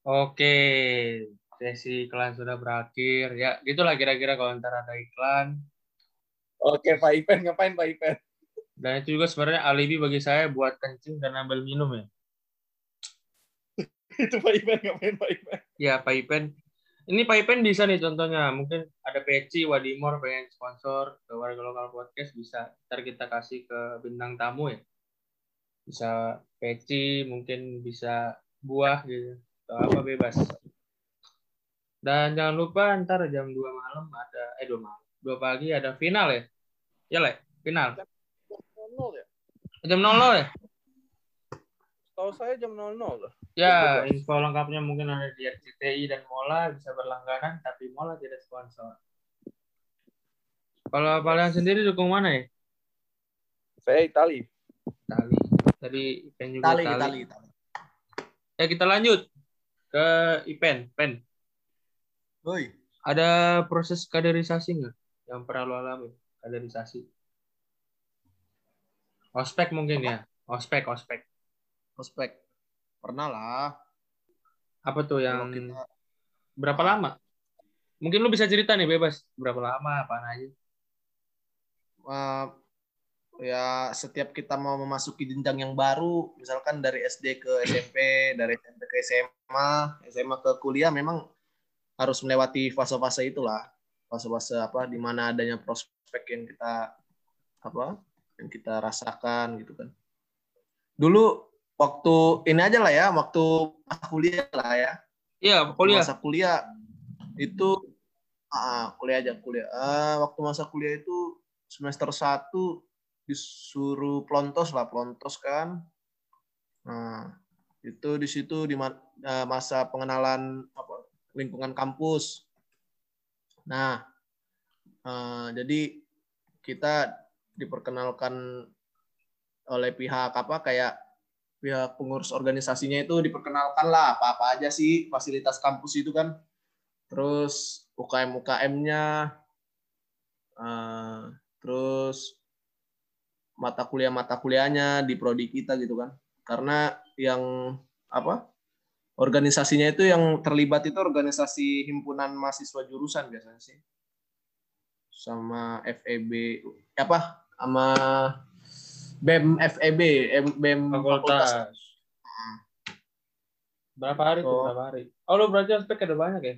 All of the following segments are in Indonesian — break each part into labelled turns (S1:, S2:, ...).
S1: Oke, sesi iklan sudah berakhir. Ya, gitulah kira-kira kalau ntar ada iklan.
S2: Oke, Pak Ipen ngapain Pak Ipen?
S1: Dan itu juga sebenarnya alibi bagi saya buat kencing dan ambil minum ya.
S2: itu Pak Ipen ngapain Pak Ipen?
S1: Ya, Pak Ipen. Ini Pak Ipen bisa nih contohnya. Mungkin ada Peci, Wadimor pengen sponsor ke warga lokal podcast bisa. Ntar kita kasih ke bintang tamu ya. Bisa Peci, mungkin bisa buah gitu. Atau apa bebas. Dan jangan lupa ntar jam 2 malam ada, eh 2 malam, 2 pagi ada final ya. Ya, Le? Final.
S2: Nol ya?
S1: Jam 00 ya?
S2: Tahu saya jam 00 loh.
S1: Ya, info lengkapnya mungkin ada di RCTI dan Mola bisa berlangganan, tapi Mola tidak sponsor. Kalau kalian sendiri dukung mana ya?
S2: Saya Itali.
S1: Tali. Tadi Ipen juga
S3: Tali,
S1: tali.
S3: tali, tali.
S1: Ya kita lanjut ke Ipen. Pen,
S3: Woi,
S1: ada proses kaderisasi nggak yang pernah lo alami? Kaderisasi. Ospek mungkin ya. Ospek, ospek.
S3: prospek. Pernah lah.
S1: Apa tuh yang
S3: kita
S1: berapa lama? Mungkin lu bisa cerita nih bebas. Berapa lama, apaan aja.
S3: eh, ya setiap kita mau memasuki jenjang yang baru, misalkan dari SD ke SMP, dari SMP ke SMA, SMA ke kuliah memang harus melewati fase-fase itulah. Fase-fase apa di mana adanya prospek yang kita apa? yang kita rasakan gitu kan. Dulu waktu ini aja lah ya, waktu kuliah lah ya.
S1: Iya, kuliah.
S3: masa kuliah itu ah, kuliah aja kuliah. Ah, waktu masa kuliah itu semester 1 disuruh plontos lah, plontos kan. Nah, itu di situ di eh, masa pengenalan apa lingkungan kampus. Nah, eh, jadi kita diperkenalkan oleh pihak apa kayak pihak pengurus organisasinya itu diperkenalkan lah apa-apa aja sih fasilitas kampus itu kan. Terus UKM UKM-nya eh, terus mata kuliah mata kuliahnya di prodi kita gitu kan. Karena yang apa? Organisasinya itu yang terlibat itu organisasi himpunan mahasiswa jurusan biasanya sih. Sama FEB apa? Sama BEM FEB, em- BEM
S1: Fakultas.
S3: fakultas.
S1: Berapa hari tuh?
S3: Oh.
S1: Berapa hari? Oh, lu berarti ospek ada banyak ya?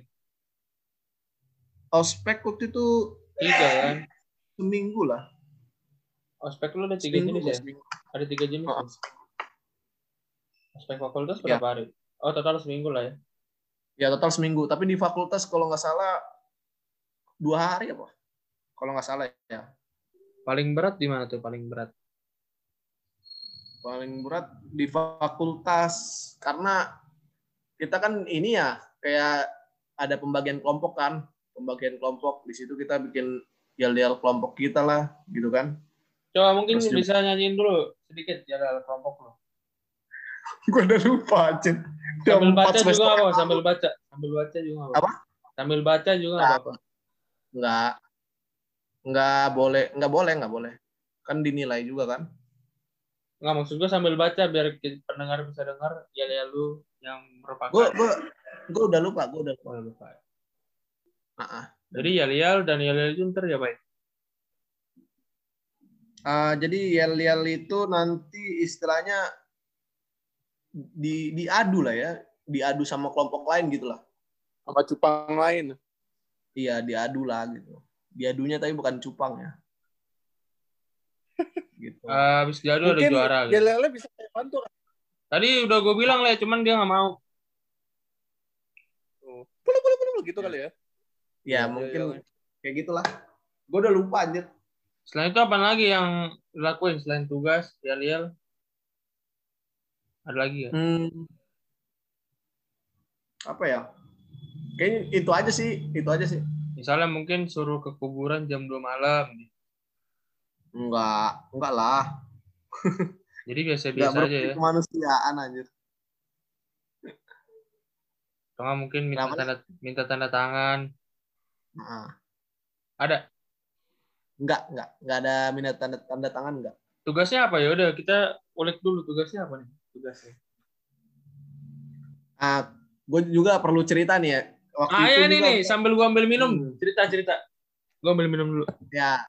S3: Ospek waktu itu
S1: Tiga kan?
S3: seminggu lah.
S1: Ospek lu ada tiga
S3: Seminggu,
S1: jenis ya? Ada tiga jenis
S3: Oh.
S1: ya? Ospek fakultas
S3: Ya.
S1: berapa hari? Oh, total seminggu lah ya?
S3: Ya total seminggu. Tapi di fakultas kalau nggak salah dua hari apa? Kalau nggak salah ya.
S1: Paling berat di mana tuh paling berat?
S3: Paling berat di fakultas karena kita kan ini ya kayak ada pembagian kelompok kan, pembagian kelompok di situ kita bikin yel-yel kelompok kita lah, gitu kan.
S1: Coba mungkin
S3: Terus juga-
S1: bisa nyanyiin dulu sedikit ya dalam kelompok lo.
S3: Gue udah lupa aja.
S1: Sambil baca juga apa, sambil baca, sambil baca juga apa.
S3: Apa?
S1: Sambil baca juga nggak apa.
S3: Nggak, nggak boleh, nggak boleh, nggak boleh. Kan dinilai juga kan.
S1: Nggak maksud gue sambil baca biar pendengar bisa dengar ya ya lu yang merupakan.
S3: Gue gue gue udah lupa, gue udah lupa.
S1: Oh, lupa.
S3: Ah, ah.
S1: Jadi yel-yel dan yel-yel itu ntar ya baik.
S3: Ah, jadi yel-yel itu nanti istilahnya di diadu lah ya, diadu sama kelompok lain gitu lah.
S2: Sama cupang lain.
S3: Iya, diadu lah gitu. Diadunya tapi bukan cupang ya. gitu.
S1: Ah, Habis diadu ada
S2: Mungkin
S1: juara. Gitu.
S2: Gelele bisa kayak bantu.
S1: Tadi udah gue bilang lah, cuman dia nggak mau.
S2: Puluh, puluh, puluh, gitu kali ya.
S3: ya,
S2: iya,
S3: mungkin
S2: iya.
S3: kayak gitulah. Gue udah lupa anjir.
S1: Selain itu apa lagi yang dilakuin selain tugas yel-yel? Ada lagi ya?
S3: Hmm. Apa ya? Kayaknya itu aja sih, itu aja sih.
S1: Misalnya mungkin suruh ke kuburan jam 2 malam.
S3: Enggak, enggak lah.
S1: Jadi biasa-biasa aja ya.
S3: kemanusiaan anjir.
S1: Atau nggak mungkin minta
S3: Kenapa?
S1: tanda minta tanda tangan.
S3: Nah,
S1: Ada.
S3: Enggak, enggak, enggak ada minat tanda tanda tangan enggak.
S1: Tugasnya apa ya? Udah kita ulik dulu tugasnya apa nih? Tugasnya.
S3: Nah, gue juga perlu cerita nih ya. Waktu
S1: Ah
S3: itu
S1: ya nih nih sambil gua ambil minum,
S3: Hmm.
S1: cerita cerita. Gua ambil minum dulu.
S3: ya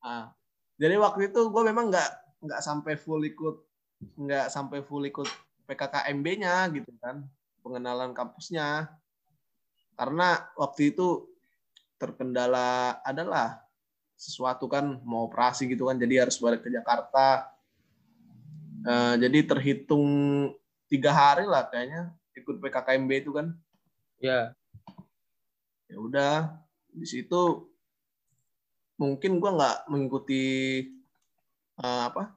S3: ah. jadi waktu itu gue memang nggak nggak sampai full ikut nggak sampai full ikut PKKMB-nya gitu kan pengenalan kampusnya karena waktu itu terkendala adalah sesuatu kan mau operasi gitu kan jadi harus balik ke Jakarta Eh, jadi terhitung tiga hari lah kayaknya ikut PKKMB itu kan
S1: Ya.
S3: ya udah di situ mungkin gua nggak mengikuti eh, apa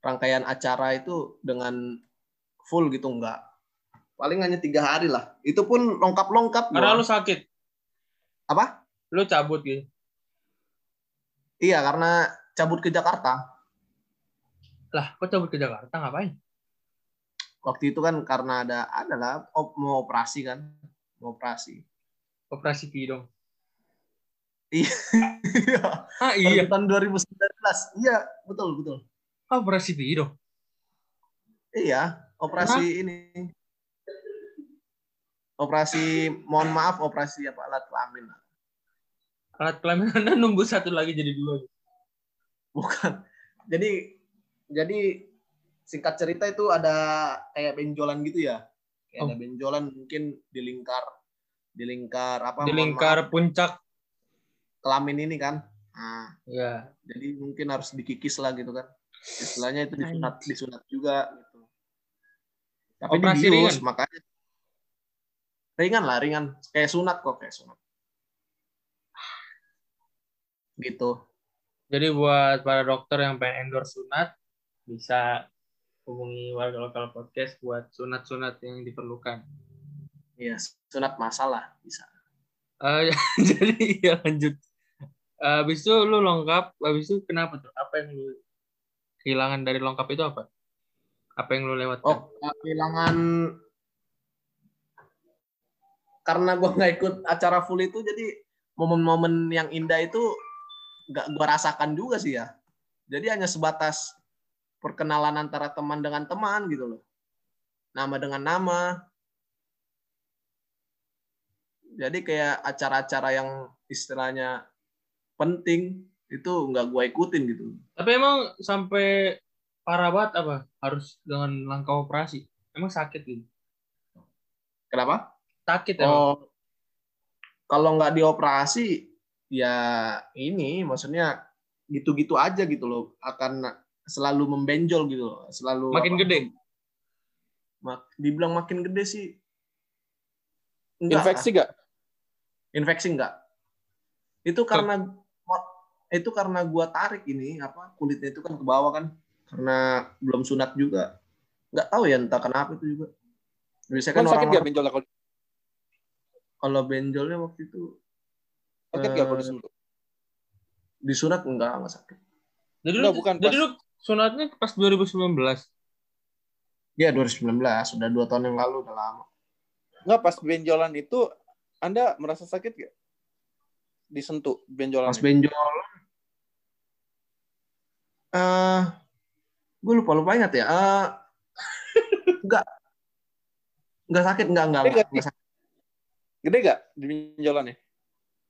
S3: rangkaian acara itu dengan full gitu nggak paling hanya tiga hari lah itu pun lengkap lengkap
S1: Karena lu sakit.
S3: apa
S1: Lu cabut gitu.
S3: Iya karena cabut ke Jakarta
S1: Lah, kok cabut ke Jakarta ngapain?
S3: waktu itu kan karena ada adalah op- mau operasi kan mau operasi
S1: Operasi Pi dong.
S3: iya
S1: Ah iya.
S3: tahun 2019 iya betul betul
S1: Ah, operasi Pi dong.
S3: Iya, operasi ini. Operasi, mohon maaf, operasi apa alat kelamin.
S1: Alat kelamin Anda nunggu satu lagi jadi dua.
S3: Bukan. Jadi, jadi singkat cerita itu ada kayak benjolan gitu ya. Kayak ada
S1: Oh.
S3: benjolan mungkin di lingkar, di lingkar apa?
S1: Di lingkar
S3: maaf,
S1: puncak.
S3: kelamin ini kan. Nah,
S1: Ya.
S3: jadi mungkin harus dikikis lah gitu kan. Istilahnya itu disunat, disunat juga gitu. Tapi
S1: Operasi
S3: dibius,
S1: ringan?
S3: makanya ringan lah, ringan. Kayak sunat kok, kayak sunat. Gitu.
S1: Jadi buat para dokter yang pengen endorse sunat bisa hubungi warga lokal podcast buat sunat-sunat yang diperlukan.
S3: Iya, sunat masalah bisa.
S1: Eh, jadi ya lanjut. Eh, habis itu lu lengkap, habis itu kenapa tuh? Apa yang lu kehilangan dari lengkap itu apa? Apa yang lu lewatkan?
S3: Oh, kehilangan karena gua nggak ikut acara full itu jadi momen-momen yang indah itu nggak gua rasakan juga sih ya. Jadi hanya sebatas perkenalan antara teman dengan teman gitu loh. Nama dengan nama. Jadi kayak acara-acara yang istilahnya penting itu nggak gua ikutin gitu.
S1: Tapi emang sampai parah banget apa? Harus dengan langkah operasi? Emang sakit gitu?
S3: Kenapa?
S1: Sakit emang?
S3: Oh, kalau nggak dioperasi, ya ini maksudnya gitu-gitu aja gitu loh, akan selalu membenjol gitu loh, selalu
S1: Makin
S3: apa,
S1: gede?
S3: mak- dibilang makin gede sih, enggak,
S2: Infeksi gak?
S3: infeksi enggak. Itu karena itu karena gua tarik ini apa kulitnya itu kan ke bawah kan, karena belum sunat juga, nggak tahu ya entah kenapa itu juga. Biasanya kan
S2: sakit
S3: orang
S2: gak benjol kalau
S3: kalau benjolnya waktu itu
S2: sakit gak kalau
S3: eh,
S2: disentuh?
S3: disunat enggak enggak sakit.
S1: Jadi
S2: Enggak,
S1: lu,
S2: bukan
S1: jadi
S2: pas-
S1: lu sunatnya pas 2019.
S3: Ya 2019, sudah dua tahun yang lalu, udah lama.
S2: Enggak, pas benjolan itu Anda merasa sakit gak? Disentuh benjolan.
S3: Pas benjol, eh gue lupa lupa ingat ya. Eh enggak, enggak sakit, enggak enggak,
S2: Enggak,
S3: enggak sakit.
S2: Gede gak di benjolannya?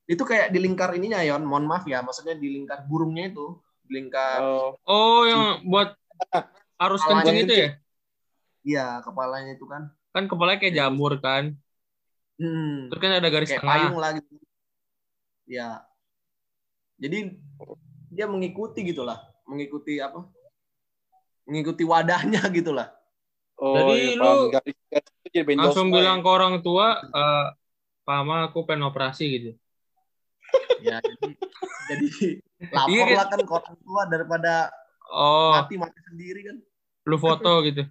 S3: Itu kayak di lingkar ininya Yon, mohon maaf ya, maksudnya di lingkar burungnya itu, di lingkar,
S2: Oh,
S1: Oh, yang buat arus
S3: Kepalanya
S1: kencing itu ya?
S3: iya kepalanya itu kan.
S1: Kan kepalanya kayak jamur kan.
S3: Hmm,
S1: Terus kan ada garis
S3: kayak
S1: tengah.
S3: payung lah gitu. Ya, jadi dia mengikuti gitulah, mengikuti apa? Mengikuti wadahnya gitulah.
S2: oh
S1: Jadi
S2: iya,
S1: lu
S2: garis, garis
S1: Langsung bilang
S2: ya.
S1: ke orang tua, eh Pak Ma, aku pengen operasi gitu.
S3: Ya, jadi, jadi lapor
S1: Iya,
S3: lah kan ke orang tua daripada
S1: Oh,
S3: mati mati sendiri kan.
S1: lu foto gitu.